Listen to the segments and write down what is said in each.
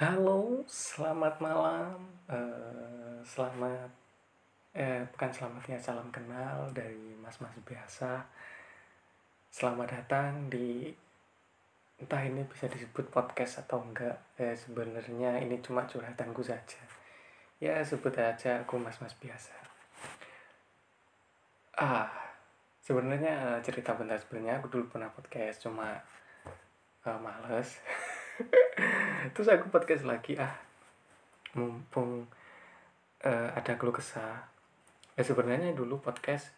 Halo, selamat malam. Uh, selamat, eh bukan selamatnya salam kenal dari mas-mas biasa. Selamat datang di entah ini bisa disebut podcast atau enggak. Eh sebenarnya ini cuma curhatanku saja. Ya sebut aja aku mas-mas biasa. Ah, sebenarnya uh, cerita bentar sebenarnya aku dulu pernah podcast cuma uh, males. terus aku podcast lagi ah. Mumpung uh, ada keluh kesah. Ya sebenarnya dulu podcast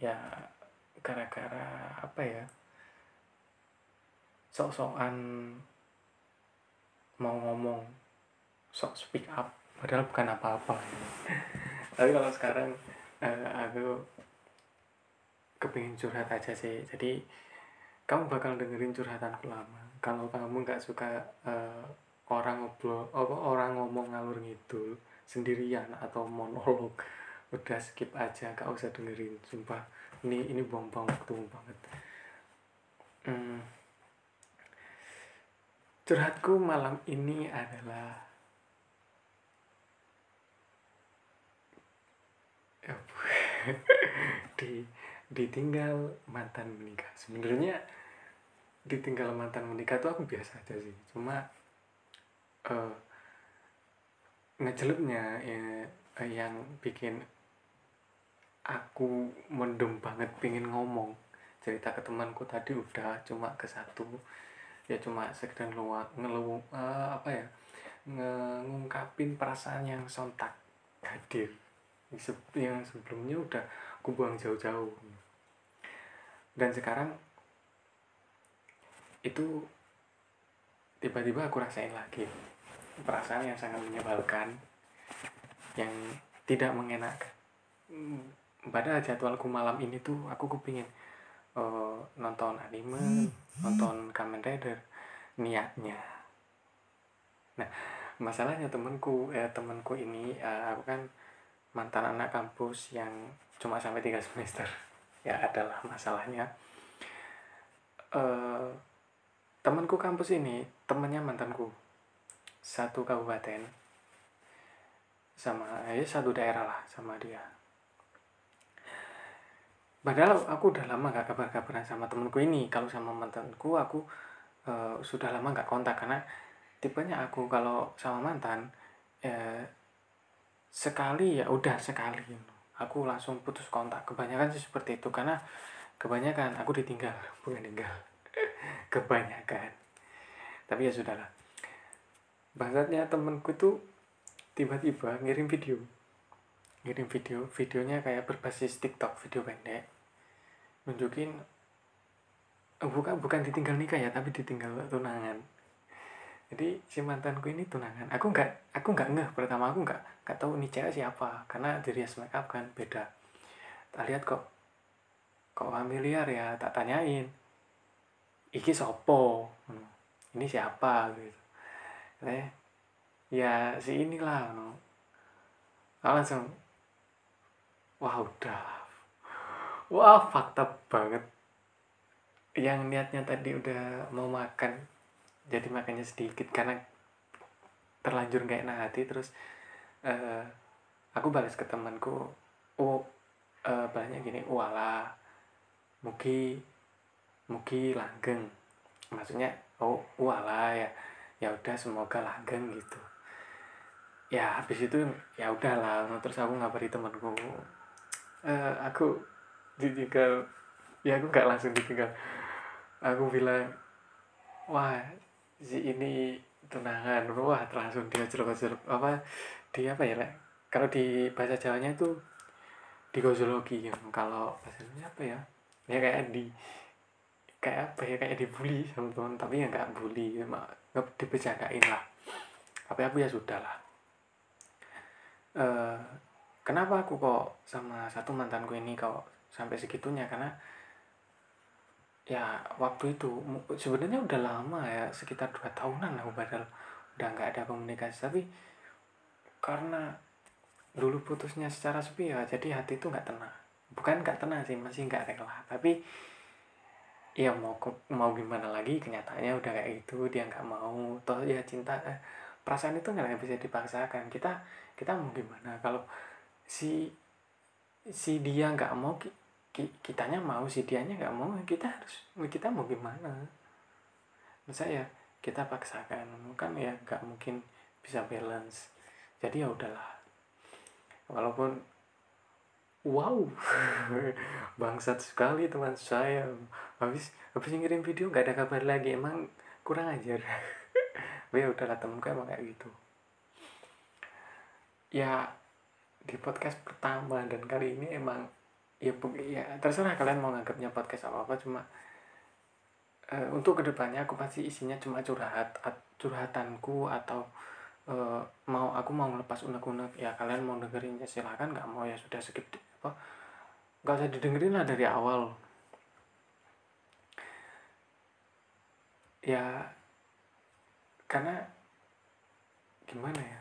ya gara-gara apa ya sok-sokan mau ngomong sok speak up padahal bukan apa-apa. Tapi kalau sekarang uh, aku kepingin curhat aja sih. Jadi kamu bakal dengerin curhatanku lama kalau kamu nggak suka uh, orang ngobrol apa orang ngomong ngalur ngidul sendirian atau monolog udah skip aja gak usah dengerin. Sumpah ini ini buang-buang waktu banget. Hmm. curhatku malam ini adalah di ditinggal mantan menikah. Sebenarnya ditinggal mantan menikah tuh aku biasa aja sih. Cuma uh, ngejelupnya ya, uh, yang bikin aku mendem banget pingin ngomong. Cerita ke temanku tadi udah cuma ke satu. Ya cuma sekedar luar ngeluh uh, apa ya ngungkapin perasaan yang sontak hadir. Yang sebelumnya udah aku buang jauh-jauh. Dan sekarang itu tiba-tiba aku rasain lagi. Perasaan yang sangat menyebalkan yang tidak mengenakan. Pada jadwalku malam ini tuh aku kepingin uh, nonton anime nonton Kamen Rider niatnya. Nah masalahnya temenku ya temenku ini uh, aku kan mantan anak kampus yang cuma sampai tiga semester. Ya adalah masalahnya. Uh, temanku kampus ini temennya mantanku. Satu kabupaten. Sama ya satu daerah lah sama dia. Padahal aku udah lama gak kabar-kabaran sama temenku ini. Kalau sama mantanku aku uh, sudah lama gak kontak. Karena tipenya aku kalau sama mantan ya, sekali ya udah sekali. Aku langsung putus kontak. Kebanyakan sih seperti itu. Karena kebanyakan aku ditinggal bukan tinggal kebanyakan. Tapi ya sudahlah. Bangsatnya temenku tuh tiba-tiba ngirim video. Ngirim video. Videonya kayak berbasis TikTok video pendek. Nunjukin oh, bukan bukan ditinggal nikah ya tapi ditinggal tunangan. Jadi si mantanku ini tunangan. Aku nggak aku nggak ngeh pertama aku nggak nggak tahu ini cewek siapa. Karena dari make up kan beda. Tak lihat kok kok familiar ya tak tanyain iki sopo ini siapa? Gitu. Eh ya si inilah no. langsung wah udah. Wah fakta banget. Yang niatnya tadi udah mau makan jadi makannya sedikit karena terlanjur gak enak hati terus uh, aku balas ke temanku oh uh, banyak gini wala mugi mugi langgeng. Maksudnya oh wala ya. Ya udah semoga langgeng gitu. Ya habis itu ya udahlah terus aku ngabari temanku e, aku ditinggal. Ya aku nggak langsung ditinggal. Aku bilang wah si ini tunangan. Wah langsung dia jeruk-jeruk apa di apa ya kalau di bahasa Jawanya itu digozologi kalau bahasanya apa ya? Ya kayak di kayak apa ya kayak dibully sama teman. Tapi ya nggak bully ya nggak dibecadain lah. Tapi aku ya sudah lah. Uh, kenapa aku kok sama satu mantanku ini kok sampai segitunya? Karena ya waktu itu sebenarnya udah lama ya sekitar dua tahunan aku padahal udah nggak ada komunikasi. Tapi karena dulu putusnya secara sepi ya jadi hati itu nggak tenang. Bukan nggak tenang sih masih nggak rela. Tapi ya mau mau gimana lagi kenyataannya udah kayak gitu dia nggak mau. Toh ya cinta eh, perasaan itu nggak bisa dipaksakan. Kita kita mau gimana? Kalau si si dia nggak mau kitanya mau si dianya nggak mau kita harus kita mau gimana? Masa ya kita paksakan kan ya nggak mungkin bisa balance. Jadi ya udahlah. Walaupun wow bangsat sekali teman saya. Habis habis ngirim video nggak ada kabar lagi emang kurang ajar. Ya udahlah temenku emang kayak gitu. Ya di podcast pertama dan kali ini emang ya, ya terserah kalian mau nganggapnya podcast apa apa cuma uh, untuk ke depannya aku pasti isinya cuma curhat curhatanku atau uh, mau aku mau melepas unek-unek. Ya kalian mau dengerin ya silahkan nggak mau ya sudah skip apa nggak usah didengerin lah dari awal. Ya karena gimana ya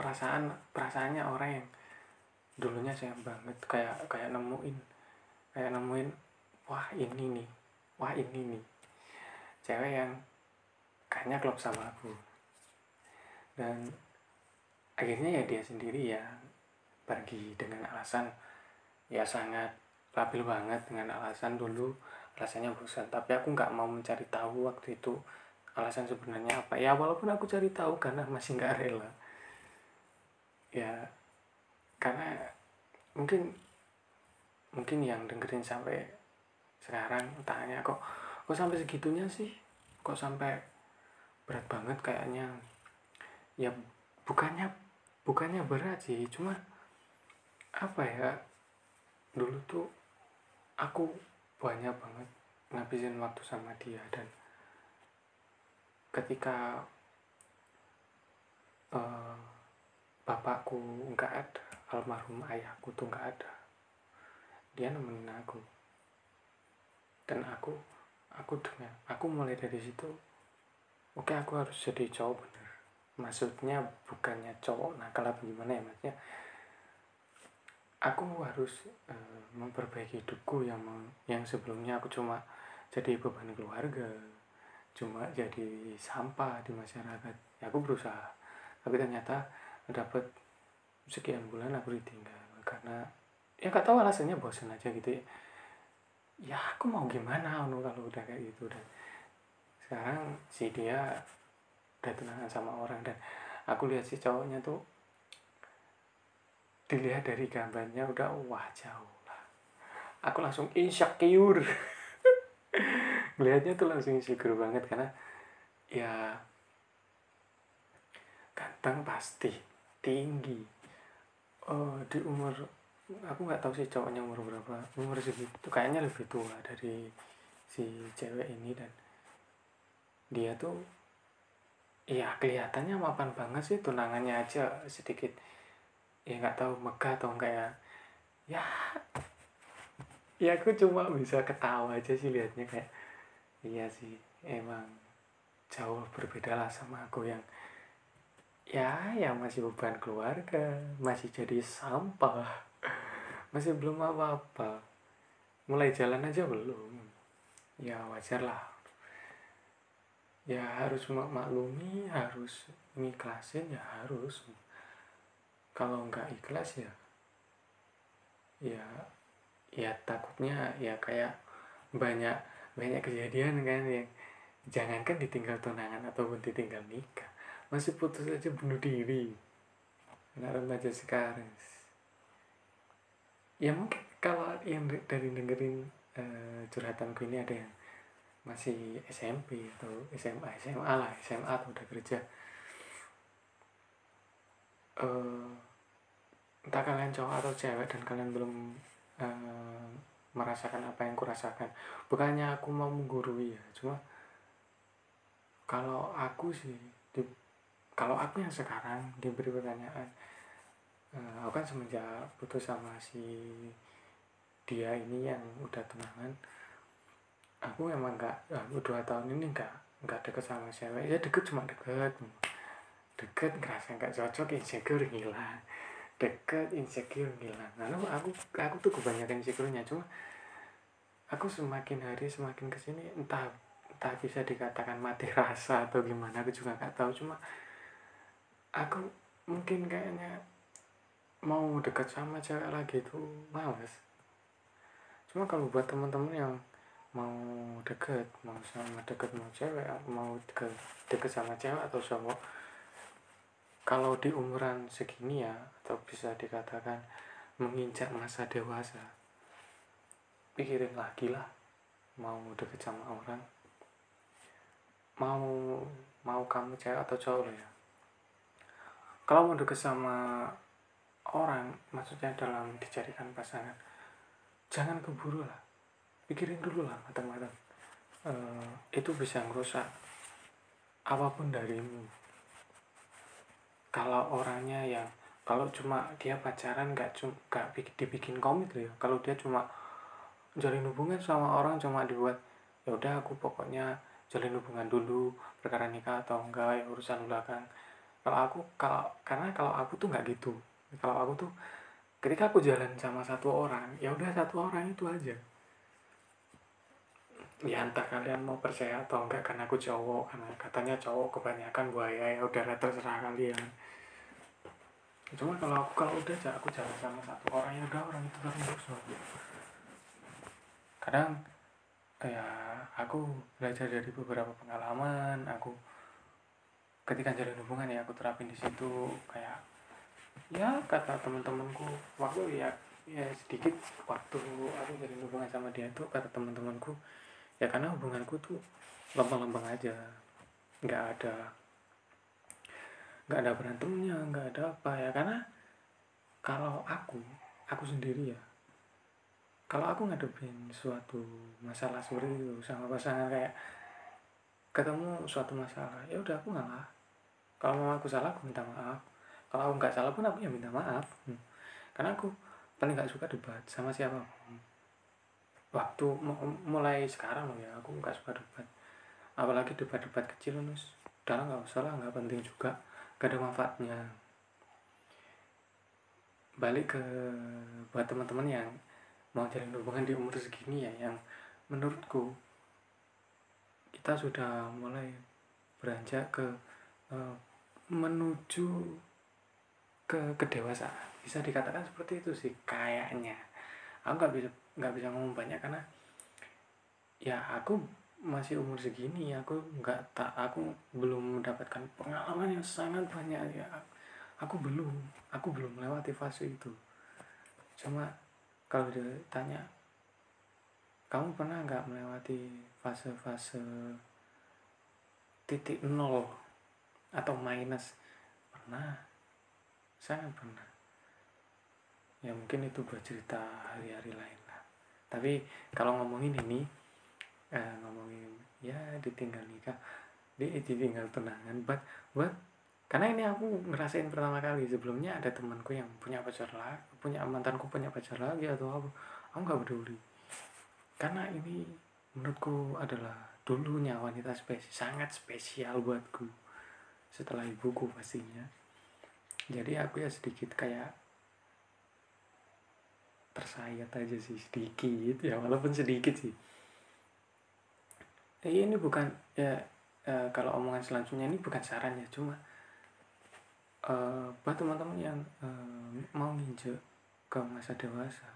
perasaan perasaannya orang yang dulunya sayang banget kayak kayak nemuin kayak nemuin wah ini nih wah ini nih. Cewek yang kayaknya klop sama aku. Dan akhirnya ya dia sendiri ya pergi dengan alasan ya sangat labil banget dengan alasan dulu alasannya bosan. Tapi aku nggak mau mencari tahu waktu itu alasan sebenarnya apa. Ya walaupun aku cari tahu karena masih nggak rela. Ya karena mungkin mungkin yang dengerin sampai sekarang tanya kok kok sampai segitunya sih? Kok sampai berat banget kayaknya? Ya bukannya bukannya berat sih. Cuma apa ya dulu tuh aku banyak banget ngabisin waktu sama dia dan ketika uh, bapakku nggak ada almarhum ayahku tuh nggak ada dia nemenin aku. Dan aku aku dengan aku mulai dari situ oke aku harus jadi cowok bener. Maksudnya bukannya cowok nakal apa gimana ya maksudnya aku harus uh, memperbaiki hidupku yang yang sebelumnya aku cuma jadi beban keluarga cuma jadi sampah di masyarakat. Ya aku berusaha tapi ternyata dapat sekian bulan aku ditinggal karena ya gak tahu alasannya bosan aja gitu ya. Ya aku mau gimana nu kalau udah kayak gitu dan sekarang si dia udah tunangan sama orang dan aku lihat si cowoknya tuh dilihat dari gambarnya udah wah jauh lah. Aku langsung insecure. Melihatnya tuh langsung insecure banget karena ya ganteng pasti tinggi. Oh di umur aku nggak tahu sih cowoknya umur berapa umur segitu kayaknya lebih tua dari si cewek ini dan dia tuh ya kelihatannya mapan banget sih tunangannya aja sedikit ya nggak tahu megah atau enggak ya. Ya ya aku cuma bisa ketawa aja sih liatnya kayak iya sih emang jauh berbeda lah sama aku yang ya yang masih beban keluarga masih jadi sampah masih belum apa-apa. Mulai jalan aja belum. Ya wajar lah. Ya harus maklumi harus ngiklasin ya harus kalau nggak ikhlas ya ya ya takutnya ya kayak banyak banyak kejadian kan yang jangankan ditinggal tunangan ataupun ditinggal nikah masih putus aja bunuh diri. Anak remaja sekarang ya mungkin kalau yang dari dengerin uh, curhatanku ini ada yang masih SMP atau SMA SMA lah SMA atau udah kerja uh, entah kalian cowok atau cewek dan kalian belum uh, merasakan apa yang kurasakan. Bukannya aku mau menggurui ya cuma kalau aku sih di kalau aku yang sekarang diberi pertanyaan uh, aku kan semenjak putus sama si dia ini yang udah tunangan aku emang nggak aku dua tahun ini nggak nggak deket sama cewek. Ya deket cuma deket deket ngerasa nggak cocok insecure hilang. Deket insecure hilang. Lalu aku aku tuh kebanyakan insecure-nya. Cuma aku semakin hari semakin ke sini entah entah bisa dikatakan mati rasa atau gimana aku juga nggak tahu. Cuma aku mungkin kayaknya mau deket sama cewek lagi itu males. Cuma kalau buat teman-teman yang mau deket mau sama deket mau cewek mau deket, deket sama cewek atau cowok kalau di umuran segini ya atau bisa dikatakan menginjak masa dewasa pikirin lagi lah mau deket sama orang. Mau mau kamu cewek atau cowok ya. Kalau mau deket sama orang maksudnya dalam dijadikan pasangan jangan keburu lah. Pikirin dulu lah matang-matang. Uh, itu bisa ngerusak apa pun darimu kalau orangnya yang kalau cuma dia pacaran nggak cuma nggak dibikin komit loh ya. Kalau dia cuma jalin hubungan sama orang cuma dibuat ya udah aku pokoknya jalin hubungan dulu perkara nikah atau enggak ya urusan belakang. Kalau aku kalau karena kalau aku tuh nggak gitu. Kalau aku tuh ketika aku jalan sama satu orang ya udah satu orang itu aja ya entah kalian mau percaya atau enggak karena aku cowok karena katanya cowok kebanyakan buaya ya udah terserah kalian. Cuma kalau aku kalau udah aku jalan sama satu orang ya udah orang itu terus kadang ya aku belajar dari beberapa pengalaman aku ketika jalin hubungan ya aku terapin di situ kayak ya kata teman-temanku waktu ya ya sedikit waktu aku jalin hubungan sama dia tuh kata teman-temanku ya karena hubunganku tuh lempeng-lempeng aja. Nggak ada nggak ada berantemnya nggak ada apa ya. Karena kalau aku aku sendiri ya kalau aku ngadepin suatu masalah seperti itu sama pasangan kayak ketemu suatu masalah ya udah aku ngalah. Kalau mau aku salah aku minta maaf. Kalau aku nggak salah pun aku ya minta maaf. Hmm. karena aku paling nggak suka debat sama siapa waktu mulai sekarang loh ya aku nggak suka debat. Apalagi debat-debat kecil nus udah nggak usah lah nggak penting juga. Gak ada manfaatnya. Balik ke buat teman-teman yang mau jalin hubungan di umur segini ya yang menurutku kita sudah mulai beranjak ke uh, menuju ke kedewasaan. Bisa dikatakan seperti itu sih kayaknya. Aku nggak bisa nggak bisa ngomong banyak karena ya aku masih umur segini aku nggak tak aku belum mendapatkan pengalaman yang sangat banyak ya. Aku belum aku belum melewati fase itu. Cuma kalau ditanya kamu pernah nggak melewati fase-fase titik nol atau minus? Pernah sangat pernah. Ya mungkin itu bercerita hari-hari lain tapi kalau ngomongin ini eh, ngomongin ya ditinggal nikah di ditinggal tunangan buat buat karena ini aku ngerasain pertama kali sebelumnya ada temanku yang punya pacar lagi punya mantanku punya pacar lagi atau apa aku nggak peduli. Karena ini menurutku adalah dulunya wanita spesial sangat spesial buatku setelah ibuku pastinya. Jadi aku ya sedikit kayak tersayat aja sih sedikit ya walaupun sedikit sih. Eh, ini bukan ya eh, kalau omongan selanjutnya ini bukan saran ya cuma uh, buat teman-teman yang uh, mau nginjek ke masa dewasa.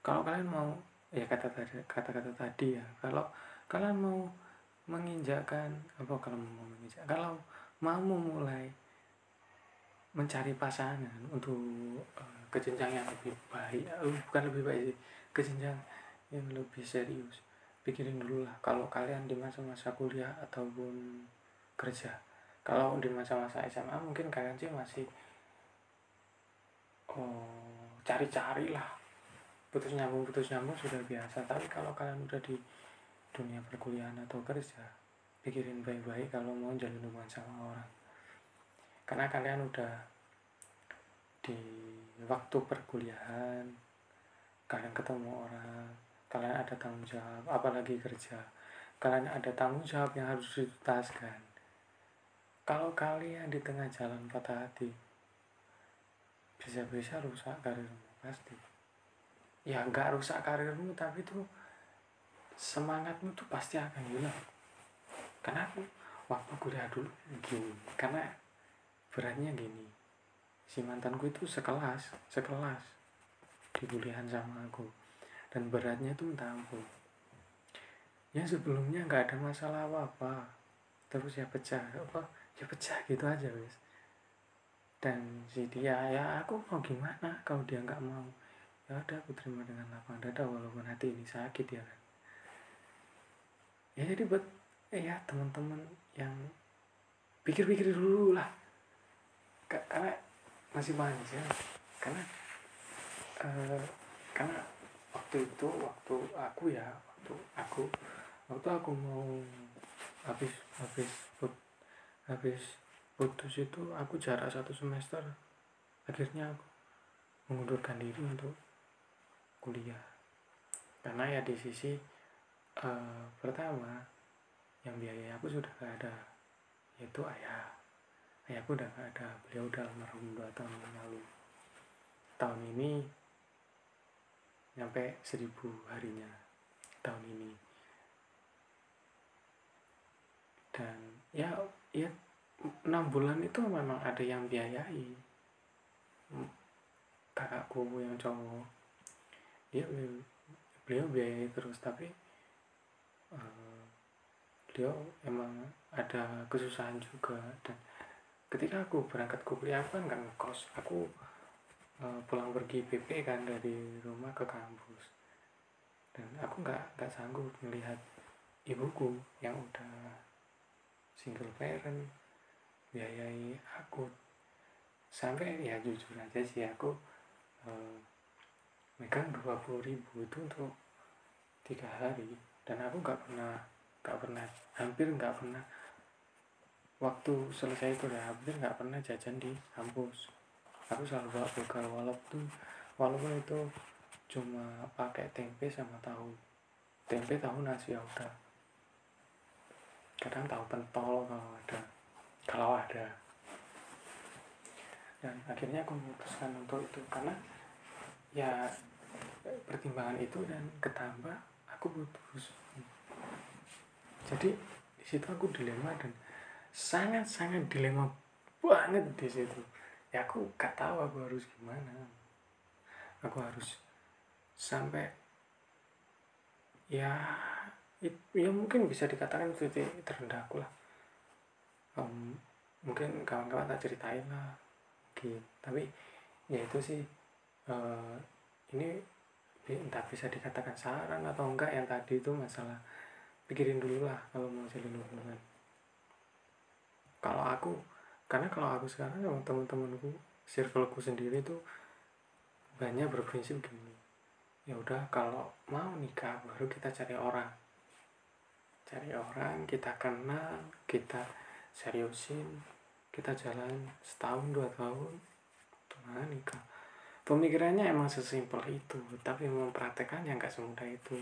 Kalau kalian mau ya kata tadi kata-kata tadi ya kalau kalian mau menginjakkan apa kalau mau menginjak kalau mau memulai mencari pasangan untuk uh, ke jenjang yang lebih baik uh, bukan lebih baik sih ke jenjang yang lebih serius. Pikirin dulu lah kalau kalian di masa-masa kuliah ataupun kerja. Kalau di masa-masa SMA mungkin kalian sih masih oh, cari-cari lah. Putus nyambung putus nyambung sudah biasa. Tapi kalau kalian udah di dunia perkuliahan atau kerja pikirin baik-baik kalau mau jalin hubungan sama orang. Karena kalian udah di waktu perkuliahan kalian ketemu orang kalian ada tanggung jawab apalagi kerja kalian ada tanggung jawab yang harus dituntaskan kalau kalian di tengah jalan patah hati, bisa-bisa rusak karirmu pasti. Ya nggak rusak karirmu, tapi tuh semangatmu tuh pasti akan hilang. Karena waktu kuliah dulu gini, karena beratnya gini si mantanku itu sekelas sekelas di kuliahan sama aku. Dan beratnya tuh minta ampun ya sebelumnya nggak ada masalah apa apa terus ya pecah apa ya pecah gitu aja wes dan si dia ya aku mau gimana kalau dia nggak mau? Ya udah aku terima dengan lapang dada walaupun hati ini sakit ya kan. Ya jadi buat eh, ya teman-teman yang pikir-pikir dulu lah. Karena masih banyak ya karena uh, karena waktu itu waktu aku ya waktu aku waktu aku mau habis habis put, habis putus itu aku jarak satu semester. Akhirnya aku mengundurkan diri untuk kuliah. Karena ya di sisi uh, pertama yang biaya aku sudah gak ada yaitu ayah ayahku udah gak ada. Beliau udah almarhum dua tahun yang lalu. Tahun ini nyampe seribu harinya tahun ini. Dan ya ya enam bulan itu memang ada yang biayai. Kakakku yang cowok. Dia beliau biayai terus tapi uh, beliau emang ada kesusahan juga dan ketika aku berangkat ke kuliah kan nggak ngekos. Aku uh, pulang pergi PP kan dari rumah ke kampus. Dan aku nggak nggak sanggup melihat ibuku yang udah single parent biayai aku. Sampai ya jujur aja sih aku uh, megang dua puluh ribu itu untuk tiga hari. Dan aku nggak pernah nggak pernah hampir nggak pernah waktu selesai itu ya hampir nggak pernah jajan di kampus. Aku selalu bawa bekal walaupun walaupun itu cuma pakai tempe sama tahu. Tempe tahu nasi ya udah. Kadang tahu pentol kalau ada kalau ada. Dan akhirnya aku memutuskan untuk itu karena ya pertimbangan itu dan ketambah aku putus. Jadi di situ aku dilema dan sangat sangat dilema banget di situ. Ya aku gak tahu aku harus gimana. Aku harus sampai ya it, ya mungkin bisa dikatakan titik terendahku lah. Um, mungkin kawan-kawan tak ceritain lah gitu tapi ya itu sih uh, ini entah bisa dikatakan saran atau enggak yang tadi itu masalah pikirin dulu lah kalau mau jalin hubungan kalau aku karena kalau aku sekarang sama teman-temanku circleku sendiri itu banyak berprinsip gini. Ya udah kalau mau nikah baru kita cari orang. Cari orang kita kenal kita seriusin kita jalan setahun dua tahun nah nikah? Pemikirannya emang sesimpel itu tapi mempraktekannya nggak semudah itu.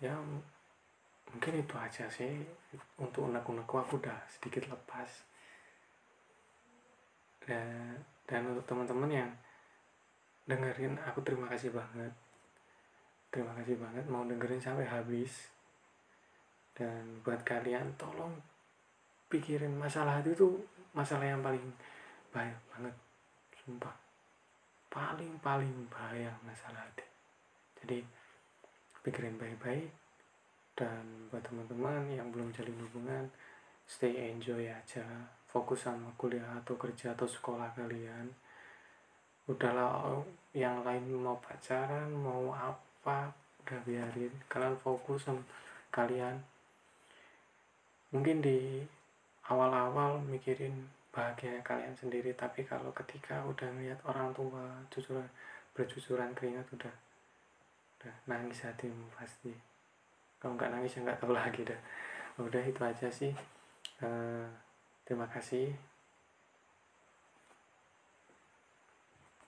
Ya mungkin itu aja sih untuk unek-unekku aku udah sedikit lepas. Dan dan untuk teman-teman yang dengerin aku terima kasih banget. Terima kasih banget mau dengerin sampai habis. Dan buat kalian tolong pikirin masalah itu tuh masalah yang paling bahaya banget. Sumpah. Paling paling bahaya masalah hati. Jadi pikirin baik-baik dan buat teman-teman yang belum jalin hubungan stay enjoy aja. Fokus sama kuliah atau kerja atau sekolah kalian. Udahlah yang lain mau pacaran mau apa udah biarin. Kalian fokus sama kalian. Mungkin di awal-awal mikirin bahagia kalian sendiri tapi kalau ketika udah ngeliat orang tua cucuran bercucuran keringat udah udah nangis hatimu pasti kalau nggak nangis ya nggak tahu lagi dah. Udah itu aja sih. Uh, terima kasih